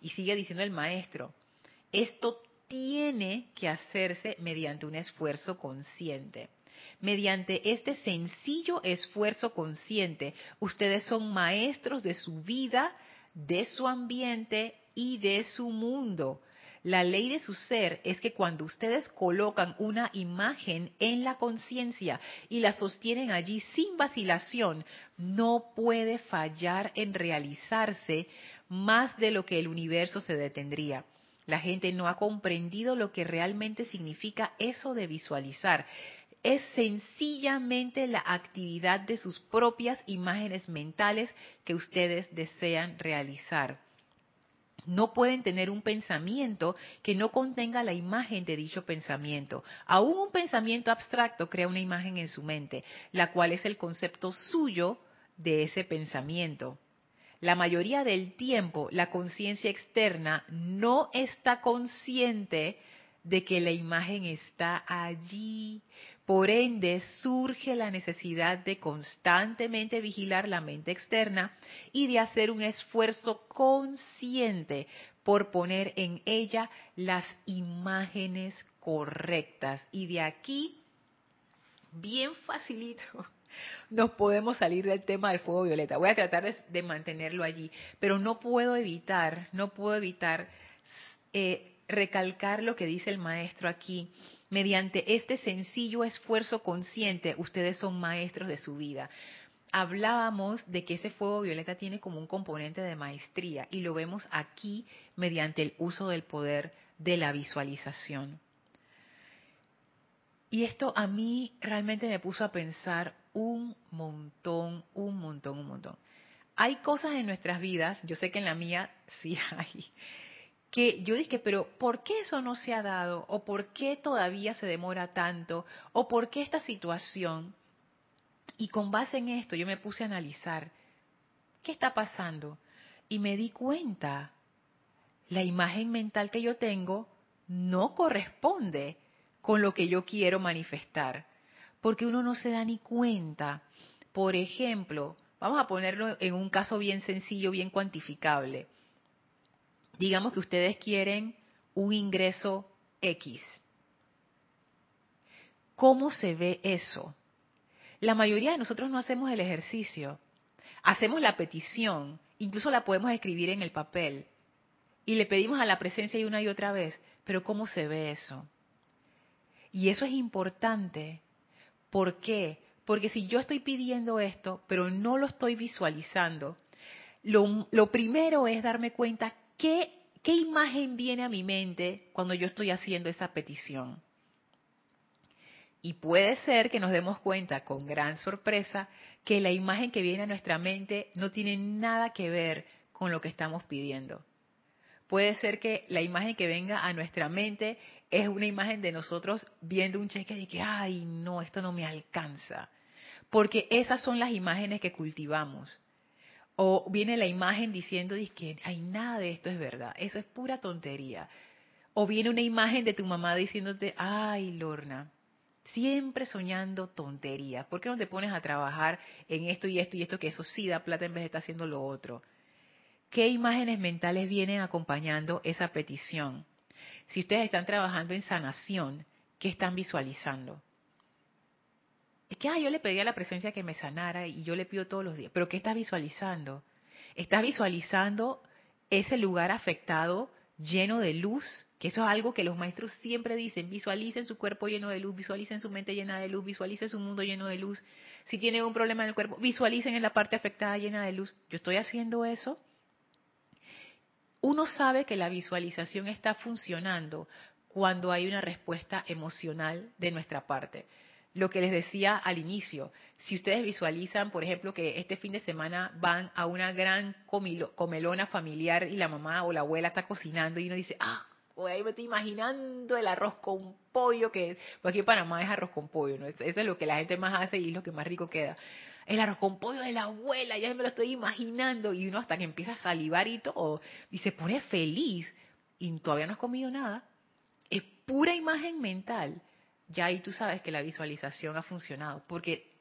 Y sigue diciendo el maestro, esto tiene que hacerse mediante un esfuerzo consciente. Mediante este sencillo esfuerzo consciente, ustedes son maestros de su vida, de su ambiente y de su mundo. La ley de su ser es que cuando ustedes colocan una imagen en la conciencia y la sostienen allí sin vacilación, no puede fallar en realizarse más de lo que el universo se detendría. La gente no ha comprendido lo que realmente significa eso de visualizar. Es sencillamente la actividad de sus propias imágenes mentales que ustedes desean realizar. No pueden tener un pensamiento que no contenga la imagen de dicho pensamiento. Aún un pensamiento abstracto crea una imagen en su mente, la cual es el concepto suyo de ese pensamiento. La mayoría del tiempo la conciencia externa no está consciente de que la imagen está allí. Por ende, surge la necesidad de constantemente vigilar la mente externa y de hacer un esfuerzo consciente por poner en ella las imágenes correctas. Y de aquí, bien facilito, nos podemos salir del tema del fuego violeta. Voy a tratar de, mantenerlo allí, pero no puedo evitar, no puedo evitar eh, recalcar lo que dice el maestro aquí. Mediante este sencillo esfuerzo consciente, ustedes son maestros de su vida. Hablábamos de que ese fuego violeta tiene como un componente de maestría y lo vemos aquí mediante el uso del poder de la visualización. Y esto a mí realmente me puso a pensar un montón, un montón, un montón. Hay cosas en nuestras vidas, yo sé que en la mía sí hay, que yo dije, pero ¿por qué eso no se ha dado? ¿O por qué todavía se demora tanto? ¿O por qué esta situación? Y con base en esto yo me puse a analizar, ¿qué está pasando? Y me di cuenta, la imagen mental que yo tengo no corresponde con lo que yo quiero manifestar porque uno no se da ni cuenta. Por ejemplo, vamos a ponerlo en un caso bien sencillo, bien cuantificable. Digamos que ustedes quieren un ingreso X. ¿Cómo se ve eso? La mayoría de nosotros no hacemos el ejercicio. Hacemos la petición, incluso la podemos escribir en el papel. Y le pedimos a la presencia y una y otra vez, pero ¿cómo se ve eso? Y eso es importante. ¿Por qué? Porque si yo estoy pidiendo esto, pero no lo estoy visualizando, lo, lo primero es darme cuenta qué, qué imagen viene a mi mente cuando yo estoy haciendo esa petición. Y puede ser que nos demos cuenta con gran sorpresa que la imagen que viene a nuestra mente no tiene nada que ver con lo que estamos pidiendo. Puede ser que la imagen que venga a nuestra mente es una imagen de nosotros viendo un cheque y que, ay, no, esto no me alcanza. Porque esas son las imágenes que cultivamos. O viene la imagen diciendo que, ay, nada de esto es verdad, eso es pura tontería. O viene una imagen de tu mamá diciéndote, ay, Lorna, Siempre soñando tonterías. ¿Por qué no te pones a trabajar en esto y esto y esto que eso sí da plata en vez de estar haciendo lo otro? ¿Qué imágenes mentales vienen acompañando esa petición? Si ustedes están trabajando en sanación, ¿qué están visualizando? Es que, ah, yo le pedí a la presencia que me sanara y yo le pido todos los días. Pero ¿qué estás visualizando? Estás visualizando ese lugar afectado lleno de luz, que eso es algo que los maestros siempre dicen, visualicen su cuerpo lleno de luz, visualicen su mente llena de luz, visualicen su mundo lleno de luz. Si tienen un problema en el cuerpo, visualicen en la parte afectada llena de luz. Yo estoy haciendo eso. Uno sabe que la visualización está funcionando cuando hay una respuesta emocional de nuestra parte lo que les decía al inicio. Si ustedes visualizan, por ejemplo, que este fin de semana van a una gran comelona familiar y la mamá o la abuela está cocinando y uno dice, ah, ahí me estoy imaginando el arroz con pollo que, porque aquí en Panamá es arroz con pollo, ¿no? Eso es lo que la gente más hace y es lo que más rico queda. El arroz con pollo de la abuela, ya me lo estoy imaginando y uno hasta que empieza a salivar y todo, y se pone feliz y todavía no has comido nada. Es pura imagen mental ya ahí tú sabes que la visualización ha funcionado, porque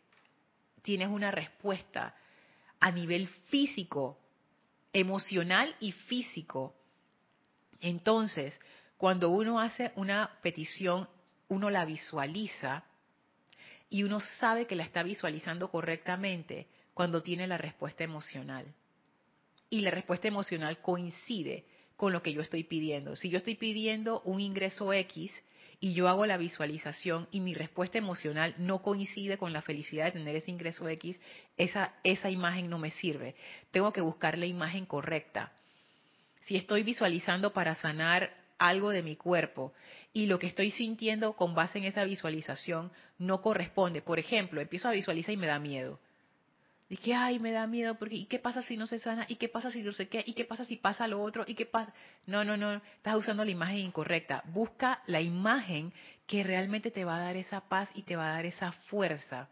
tienes una respuesta a nivel físico, emocional y físico. Entonces, cuando uno hace una petición, uno la visualiza y uno sabe que la está visualizando correctamente cuando tiene la respuesta emocional. Y la respuesta emocional coincide con lo que yo estoy pidiendo. Si yo estoy pidiendo un ingreso X, y yo hago la visualización y mi respuesta emocional no coincide con la felicidad de tener ese ingreso X, esa, esa imagen no me sirve. Tengo que buscar la imagen correcta. Si estoy visualizando para sanar algo de mi cuerpo y lo que estoy sintiendo con base en esa visualización no corresponde, por ejemplo, empiezo a visualizar y me da miedo y que, ay, me da miedo, porque ¿y qué pasa si no se sana? ¿Y qué pasa si no sé qué? ¿Y qué pasa si pasa lo otro? ¿Y qué pasa? No, no, no, estás usando la imagen incorrecta. Busca la imagen que realmente te va a dar esa paz y te va a dar esa fuerza.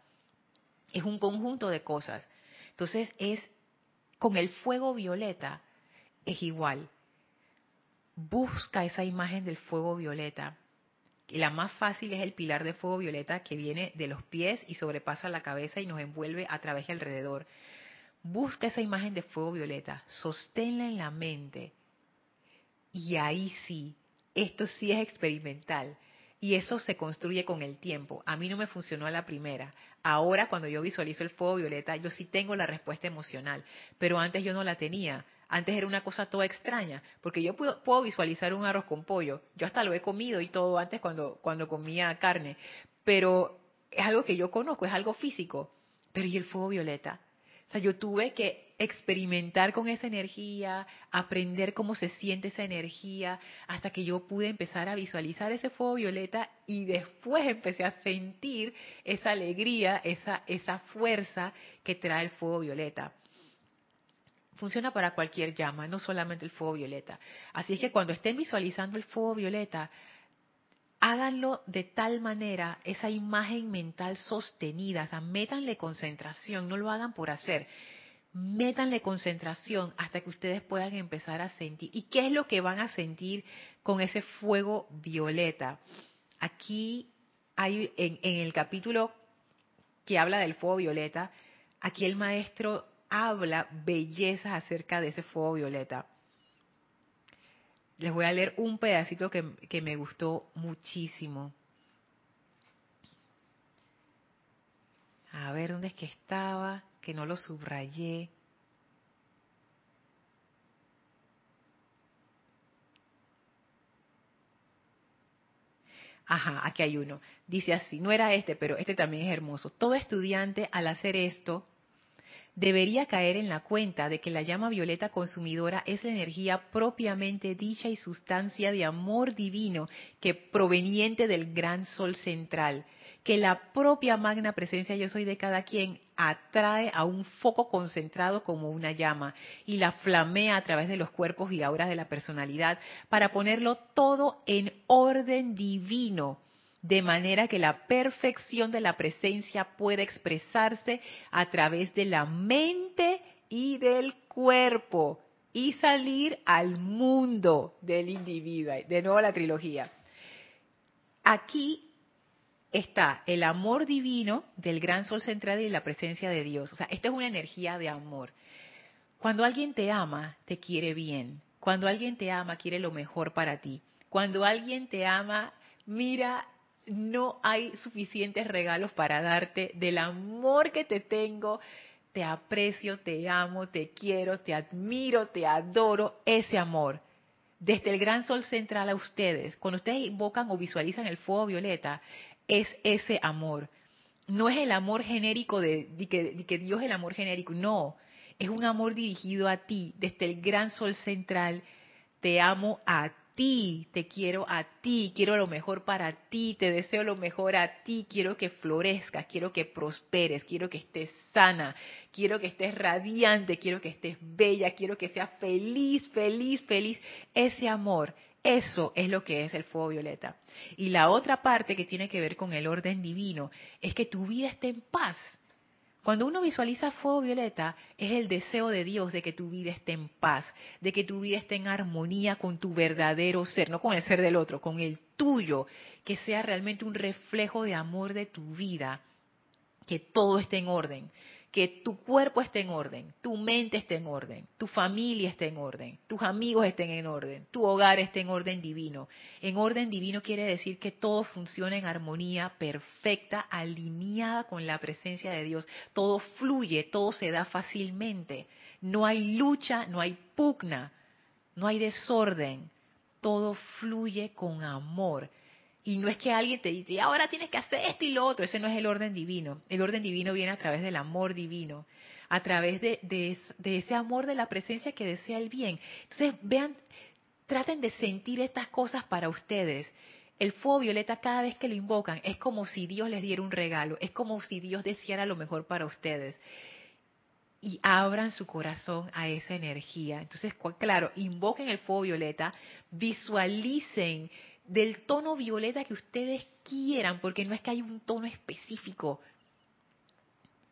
Es un conjunto de cosas. Entonces es, con el fuego violeta, es igual. Busca esa imagen del fuego violeta la más fácil es el pilar de fuego violeta que viene de los pies y sobrepasa la cabeza y nos envuelve a través de alrededor. Busca esa imagen de fuego violeta, sosténla en la mente. Y ahí sí, esto sí es experimental. Y eso se construye con el tiempo. A mí no me funcionó a la primera. Ahora cuando yo visualizo el fuego violeta, yo sí tengo la respuesta emocional, pero antes yo no la tenía. Antes era una cosa toda extraña, porque yo puedo, visualizar un arroz con pollo. Yo hasta lo he comido y todo antes cuando, cuando comía carne, pero es algo que yo conozco, es algo físico. Pero ¿y el fuego violeta? O sea, yo tuve que experimentar con esa energía, aprender cómo se siente esa energía, hasta que yo pude empezar a visualizar ese fuego violeta y después empecé a sentir esa alegría, esa, esa fuerza que trae el fuego violeta funciona para cualquier llama, no solamente el fuego violeta. Así es que cuando estén visualizando el fuego violeta, háganlo de tal manera, esa imagen mental sostenida, o sea, métanle concentración, no lo hagan por hacer. Métanle concentración hasta que ustedes puedan empezar a sentir. ¿Y qué es lo que van a sentir con ese fuego violeta? Aquí hay en, en el capítulo que habla del fuego violeta, aquí el maestro habla bellezas acerca de ese fuego violeta. Les voy a leer un pedacito que, que me gustó muchísimo. A ver, ¿dónde es que estaba? Que no lo subrayé. Ajá, aquí hay uno. Dice así, no era este, pero este también es hermoso. Todo estudiante al hacer esto debería caer en la cuenta de que la llama violeta consumidora es la energía propiamente dicha y sustancia de amor divino que proveniente del gran sol central, que la propia magna presencia yo soy de cada quien atrae a un foco concentrado como una llama y la flamea a través de los cuerpos y auras de la personalidad para ponerlo todo en orden divino de manera que la perfección de la presencia pueda expresarse a través de la mente y del cuerpo y salir al mundo del individuo. De nuevo la trilogía. Aquí está el amor divino del gran sol central y la presencia de Dios. O sea, esta es una energía de amor. Cuando alguien te ama, te quiere bien. Cuando alguien te ama, quiere lo mejor para ti. Cuando alguien te ama, mira no hay suficientes regalos para darte del amor que te tengo. Te aprecio, te amo, te quiero, te admiro, te adoro, ese amor. Desde el gran sol central a ustedes, cuando ustedes invocan o visualizan el fuego violeta, es ese amor. No es el amor genérico de, que, que Dios es el amor genérico, no. Es un amor dirigido a ti, desde el gran sol central. Te amo a ti te quiero a ti, quiero lo mejor para ti, te deseo lo mejor a ti, quiero que florezcas, quiero que prosperes, quiero que estés sana, quiero que estés radiante, quiero que estés bella, quiero que seas feliz, feliz, feliz. Ese amor, eso es lo que es el fuego violeta. Y la otra parte que tiene que ver con el orden divino es que tu vida esté en paz cuando uno visualiza fuego violeta, es el deseo de Dios de que tu vida esté en paz, de que tu vida esté en armonía con tu verdadero ser, no con el ser del otro, con el tuyo, que sea realmente un reflejo de amor de tu vida, que todo esté en orden que tu cuerpo esté en orden, tu mente esté en orden, tu familia esté en orden, tus amigos estén en orden, tu hogar esté en orden divino. En orden divino quiere decir que todo funciona en armonía perfecta, alineada con la presencia de Dios. Todo fluye, todo se da fácilmente. No hay lucha, no hay pugna, no hay desorden. Todo fluye con amor. Y no es que alguien te dice, ahora tienes que hacer esto y lo otro. Ese no es el orden divino. El orden divino viene a través del amor divino, a través de, ese amor de la presencia que desea el bien. Entonces, vean, traten de sentir estas cosas para ustedes. El fuego violeta cada vez que lo invocan es como si Dios les diera un regalo, es como si Dios deseara lo mejor para ustedes. Y abran su corazón a esa energía. Entonces, claro, invoquen el fuego violeta, visualicen del tono violeta que ustedes quieran, porque no es que hay un tono específico.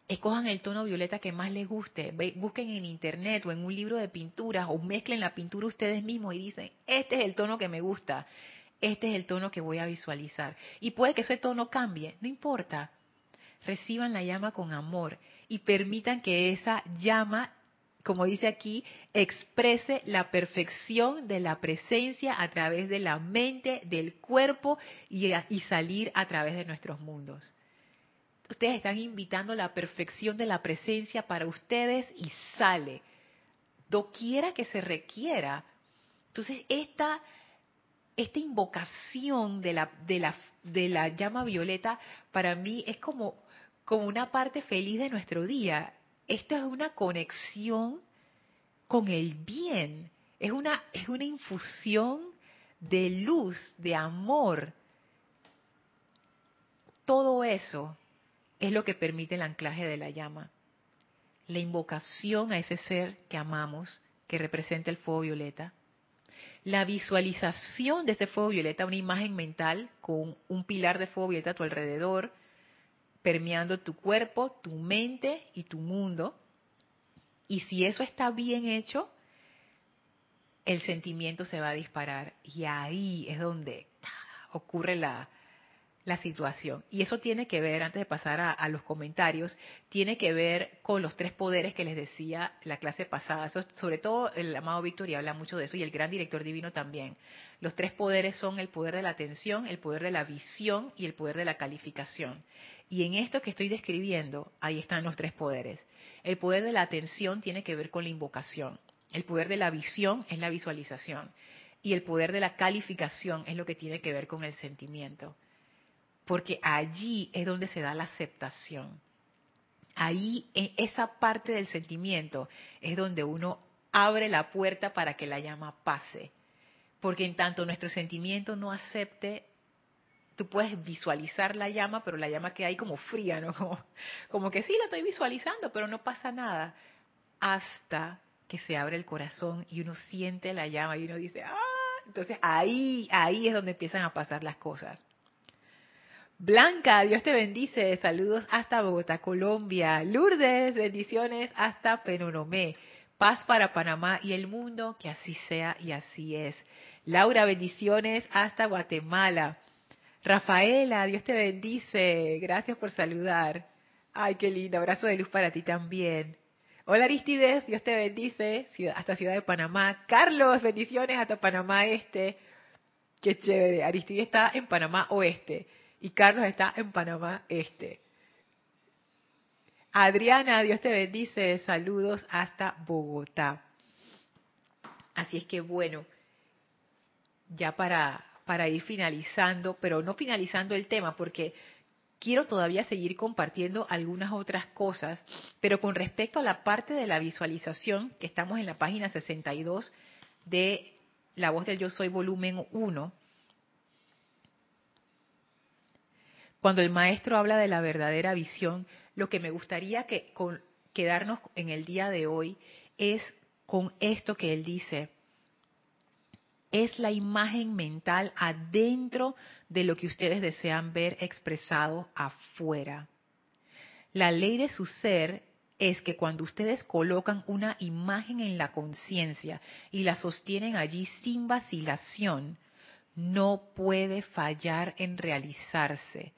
Escojan el tono violeta que más les guste. Busquen en internet o en un libro de pinturas o mezclen la pintura ustedes mismos y dicen, este es el tono que me gusta, este es el tono que voy a visualizar. Y puede que ese tono cambie, no importa. Reciban la llama con amor y permitan que esa llama como dice aquí, exprese la perfección de la presencia a través de la mente, del cuerpo y, salir a través de nuestros mundos. Ustedes están invitando la perfección de la presencia para ustedes y sale, doquiera que se requiera. Entonces, esta, esta invocación de la, de, la, de la llama violeta para mí es como, como una parte feliz de nuestro día esto es una conexión con el bien, es una, es una infusión de luz, de amor. Todo eso es lo que permite el anclaje de la llama. La invocación a ese ser que amamos, que representa el fuego violeta. La visualización de ese fuego violeta, una imagen mental con un pilar de fuego violeta a tu alrededor, permeando tu cuerpo, tu mente y tu mundo. Y si eso está bien hecho, el sentimiento se va a disparar. Y ahí es donde ocurre la, la situación. Y eso tiene que ver, antes de pasar a, los comentarios, tiene que ver con los tres poderes que les decía la clase pasada. sobre todo el amado Víctor y habla mucho de eso y el gran director divino también. Los tres poderes son el poder de la atención, el poder de la visión y el poder de la calificación. Y en esto que estoy describiendo, ahí están los tres poderes. El poder de la atención tiene que ver con la invocación. El poder de la visión es la visualización. Y el poder de la calificación es lo que tiene que ver con el sentimiento porque allí es donde se da la aceptación. Ahí, en esa parte del sentimiento, es donde uno abre la puerta para que la llama pase. Porque en tanto nuestro sentimiento no acepte, tú puedes visualizar la llama, pero la llama queda ahí como fría, ¿no? Como, como que sí, la estoy visualizando, pero no pasa nada. Hasta que se abre el corazón y uno siente la llama y uno dice, ¡ah! Entonces ahí, ahí es donde empiezan a pasar las cosas. Blanca, Dios te bendice. Saludos hasta Bogotá, Colombia. Lourdes, bendiciones hasta Penonomé. Paz para Panamá y el mundo, que así sea y así es. Laura, bendiciones hasta Guatemala. Rafaela, Dios te bendice. Gracias por saludar. Ay, qué lindo. Abrazo de luz para ti también. Hola Aristides, Dios te bendice. Hasta Ciudad de Panamá. Carlos, bendiciones hasta Panamá Este. Qué chévere. Aristides está en Panamá Oeste y Carlos está en Panamá Este. Adriana, Dios te bendice, saludos hasta Bogotá. Así es que bueno, ya para, para ir finalizando, pero no finalizando el tema, porque quiero todavía seguir compartiendo algunas otras cosas, pero con respecto a la parte de la visualización, que estamos en la página 62 de La voz del yo soy volumen 1, Cuando el maestro habla de la verdadera visión, lo que me gustaría que quedarnos en el día de hoy es con esto que él dice. Es la imagen mental adentro de lo que ustedes desean ver expresado afuera. La ley de su ser es que cuando ustedes colocan una imagen en la conciencia y la sostienen allí sin vacilación, no puede fallar en realizarse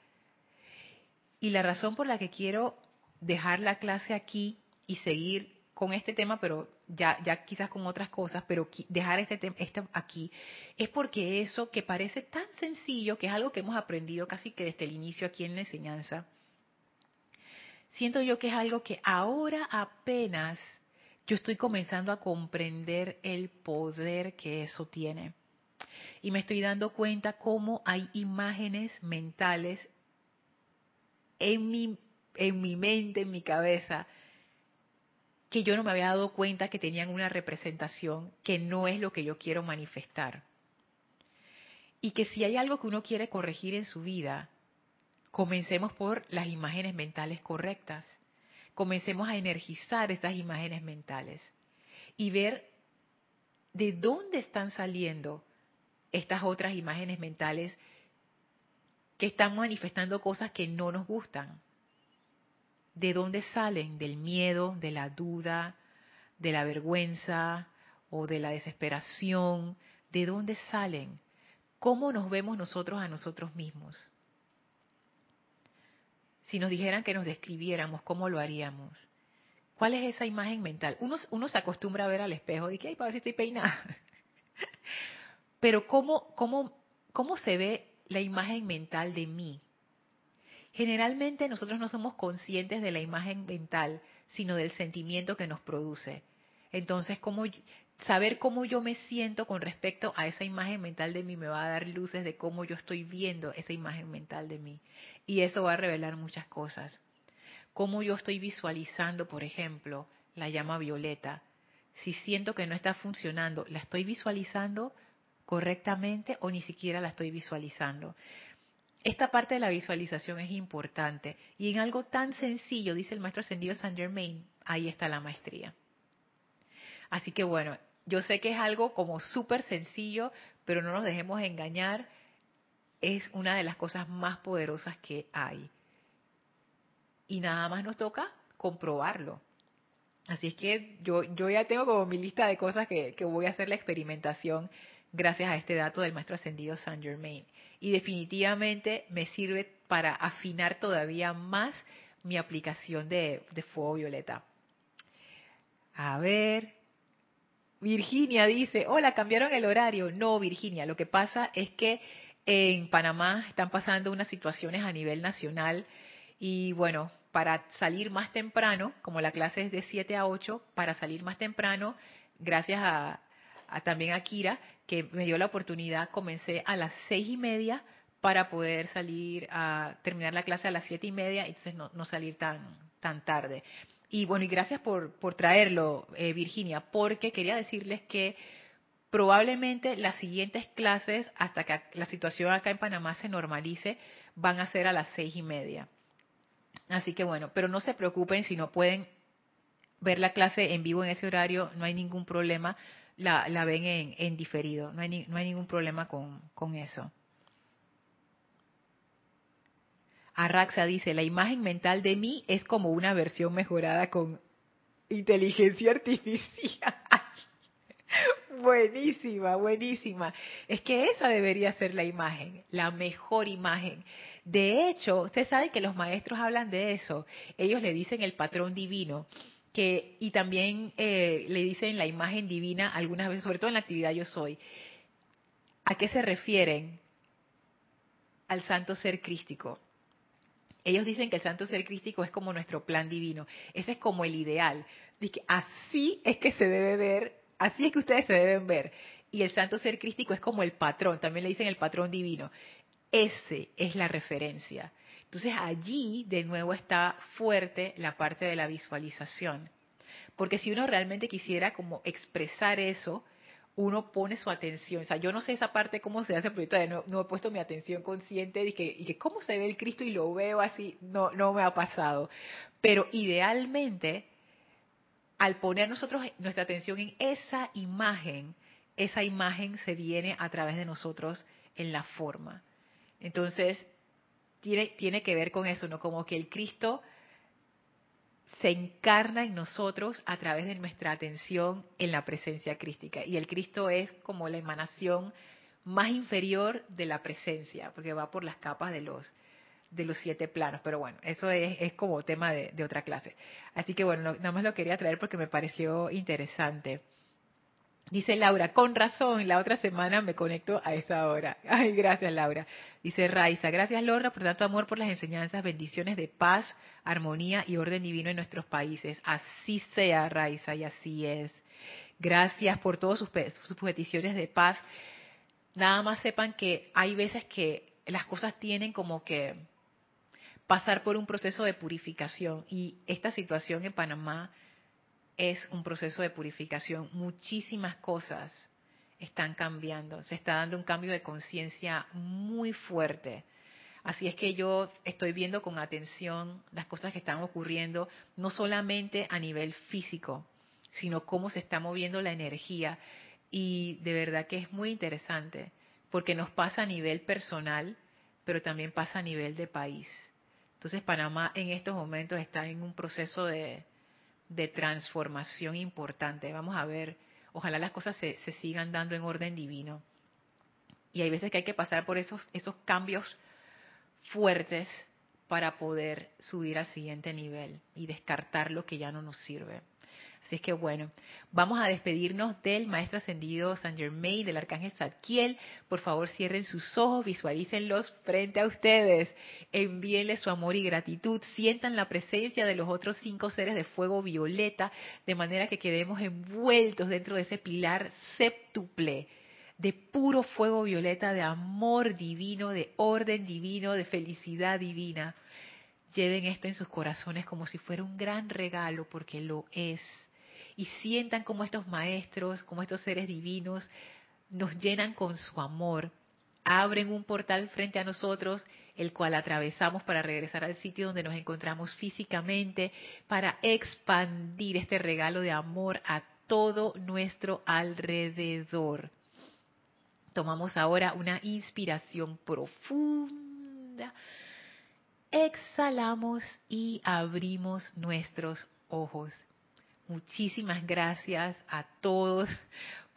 y la razón por la que quiero dejar la clase aquí y seguir con este tema, pero ya, ya quizás con otras cosas, pero dejar este tema este aquí, es porque eso que parece tan sencillo, que es algo que hemos aprendido casi que desde el inicio aquí en la enseñanza, siento yo que es algo que ahora apenas yo estoy comenzando a comprender el poder que eso tiene. Y me estoy dando cuenta cómo hay imágenes mentales en mi, en mi mente, en mi cabeza, que yo no me había dado cuenta que tenían una representación que no es lo que yo quiero manifestar. Y que si hay algo que uno quiere corregir en su vida, comencemos por las imágenes mentales correctas. Comencemos a energizar esas imágenes mentales y ver de dónde están saliendo estas otras imágenes mentales que están manifestando cosas que no nos gustan. ¿De dónde salen? Del miedo, de la duda, de la vergüenza o de la desesperación. ¿De dónde salen? ¿Cómo nos vemos nosotros a nosotros mismos? Si nos dijeran que nos describiéramos, ¿cómo lo haríamos? ¿Cuál es esa imagen mental? Uno, se acostumbra a ver al espejo y que, ay, para ver si estoy peinada. Pero ¿cómo, cómo, ¿cómo se ve la imagen mental de mí. Generalmente nosotros no somos conscientes de la imagen mental, sino del sentimiento que nos produce. Entonces, ¿cómo, saber cómo yo me siento con respecto a esa imagen mental de mí me va a dar luces de cómo yo estoy viendo esa imagen mental de mí. Y eso va a revelar muchas cosas. Cómo yo estoy visualizando, por ejemplo, la llama violeta. Si siento que no está funcionando, ¿la estoy visualizando correctamente o ni siquiera la estoy visualizando. Esta parte de la visualización es importante y en algo tan sencillo, dice el maestro ascendido Saint Germain, ahí está la maestría. Así que bueno, yo sé que es algo como súper sencillo, pero no nos dejemos engañar, es una de las cosas más poderosas que hay. Y nada más nos toca comprobarlo. Así es que yo, yo ya tengo como mi lista de cosas que, que voy a hacer la experimentación gracias a este dato del maestro ascendido Saint Germain. Y definitivamente me sirve para afinar todavía más mi aplicación de, de fuego violeta. A ver, Virginia dice, hola, cambiaron el horario. No, Virginia, lo que pasa es que en Panamá están pasando unas situaciones a nivel nacional y bueno, para salir más temprano, como la clase es de 7 a 8, para salir más temprano, gracias a, también a Kira, que me dio la oportunidad, comencé a las seis y media para poder salir a terminar la clase a las siete y media, entonces no, no salir tan, tan tarde. Y bueno, y gracias por, por traerlo, eh, Virginia, porque quería decirles que probablemente las siguientes clases, hasta que la situación acá en Panamá se normalice, van a ser a las seis y media. Así que bueno, pero no se preocupen si no pueden ver la clase en vivo en ese horario, no hay ningún problema, la, la ven en, en, diferido, no hay, no hay ningún problema con, con eso. Arraxa dice, la imagen mental de mí es como una versión mejorada con inteligencia artificial. buenísima, buenísima. Es que esa debería ser la imagen, la mejor imagen. De hecho, usted sabe que los maestros hablan de eso. Ellos le dicen el patrón divino. Que, y también eh, le dicen la imagen divina algunas veces, sobre todo en la actividad yo soy. ¿A qué se refieren? Al santo ser crístico. Ellos dicen que el santo ser crístico es como nuestro plan divino. Ese es como el ideal. Dice, así es que se debe ver, así es que ustedes se deben ver. Y el santo ser crístico es como el patrón, también le dicen el patrón divino. Ese es la referencia. Entonces allí de nuevo está fuerte la parte de la visualización. Porque si uno realmente quisiera como expresar eso, uno pone su atención. O sea, yo no sé esa parte cómo se hace, pero todavía no, he puesto mi atención consciente de que, y que cómo se ve el Cristo y lo veo así, no, no me ha pasado. Pero idealmente, al poner nosotros nuestra atención en esa imagen, esa imagen se viene a través de nosotros en la forma. Entonces, tiene, tiene que ver con eso, ¿no? Como que el Cristo se encarna en nosotros a través de nuestra atención en la presencia crística. Y el Cristo es como la emanación más inferior de la presencia, porque va por las capas de los de los siete planos. Pero bueno, eso es, es como tema de, de, otra clase. Así que bueno, nada más lo quería traer porque me pareció interesante. Dice Laura, con razón, la otra semana me conecto a esa hora. Ay, gracias Laura. Dice Raiza, gracias Laura por tanto amor por las enseñanzas, bendiciones de paz, armonía y orden divino en nuestros países. Así sea Raiza y así es. Gracias por todas sus, sus peticiones de paz. Nada más sepan que hay veces que las cosas tienen como que pasar por un proceso de purificación y esta situación en Panamá es un proceso de purificación. Muchísimas cosas están cambiando, se está dando un cambio de conciencia muy fuerte. Así es que yo estoy viendo con atención las cosas que están ocurriendo, no solamente a nivel físico, sino cómo se está moviendo la energía. Y de verdad que es muy interesante, porque nos pasa a nivel personal, pero también pasa a nivel de país. Entonces Panamá en estos momentos está en un proceso de, de transformación importante. Vamos a ver, ojalá las cosas se, se, sigan dando en orden divino. Y hay veces que hay que pasar por esos, esos cambios fuertes para poder subir al siguiente nivel y descartar lo que ya no nos sirve. Así es que bueno, vamos a despedirnos del Maestro Ascendido San Germain, del Arcángel Zadkiel. Por favor, cierren sus ojos, visualícenlos frente a ustedes. Envíenle su amor y gratitud. Sientan la presencia de los otros cinco seres de fuego violeta, de manera que quedemos envueltos dentro de ese pilar séptuple de puro fuego violeta, de amor divino, de orden divino, de felicidad divina. Lleven esto en sus corazones como si fuera un gran regalo, porque lo es y sientan como estos maestros, como estos seres divinos nos llenan con su amor, abren un portal frente a nosotros, el cual atravesamos para regresar al sitio donde nos encontramos físicamente, para expandir este regalo de amor a todo nuestro alrededor. Tomamos ahora una inspiración profunda, exhalamos y abrimos nuestros ojos. Muchísimas gracias a todos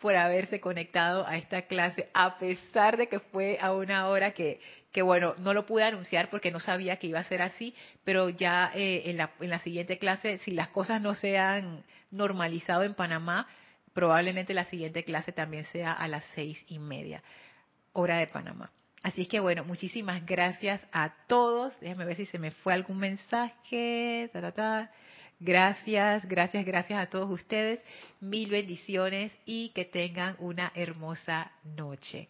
por haberse conectado a esta clase, a pesar de que fue a una hora que, que bueno, no lo pude anunciar porque no sabía que iba a ser así, pero ya eh, en, la, en la siguiente clase, si las cosas no se han normalizado en Panamá, probablemente la siguiente clase también sea a las seis y media, hora de Panamá. Así es que bueno, muchísimas gracias a todos. Déjame ver si se me fue algún mensaje. Gracias, gracias, gracias a todos ustedes. Mil bendiciones y que tengan una hermosa noche.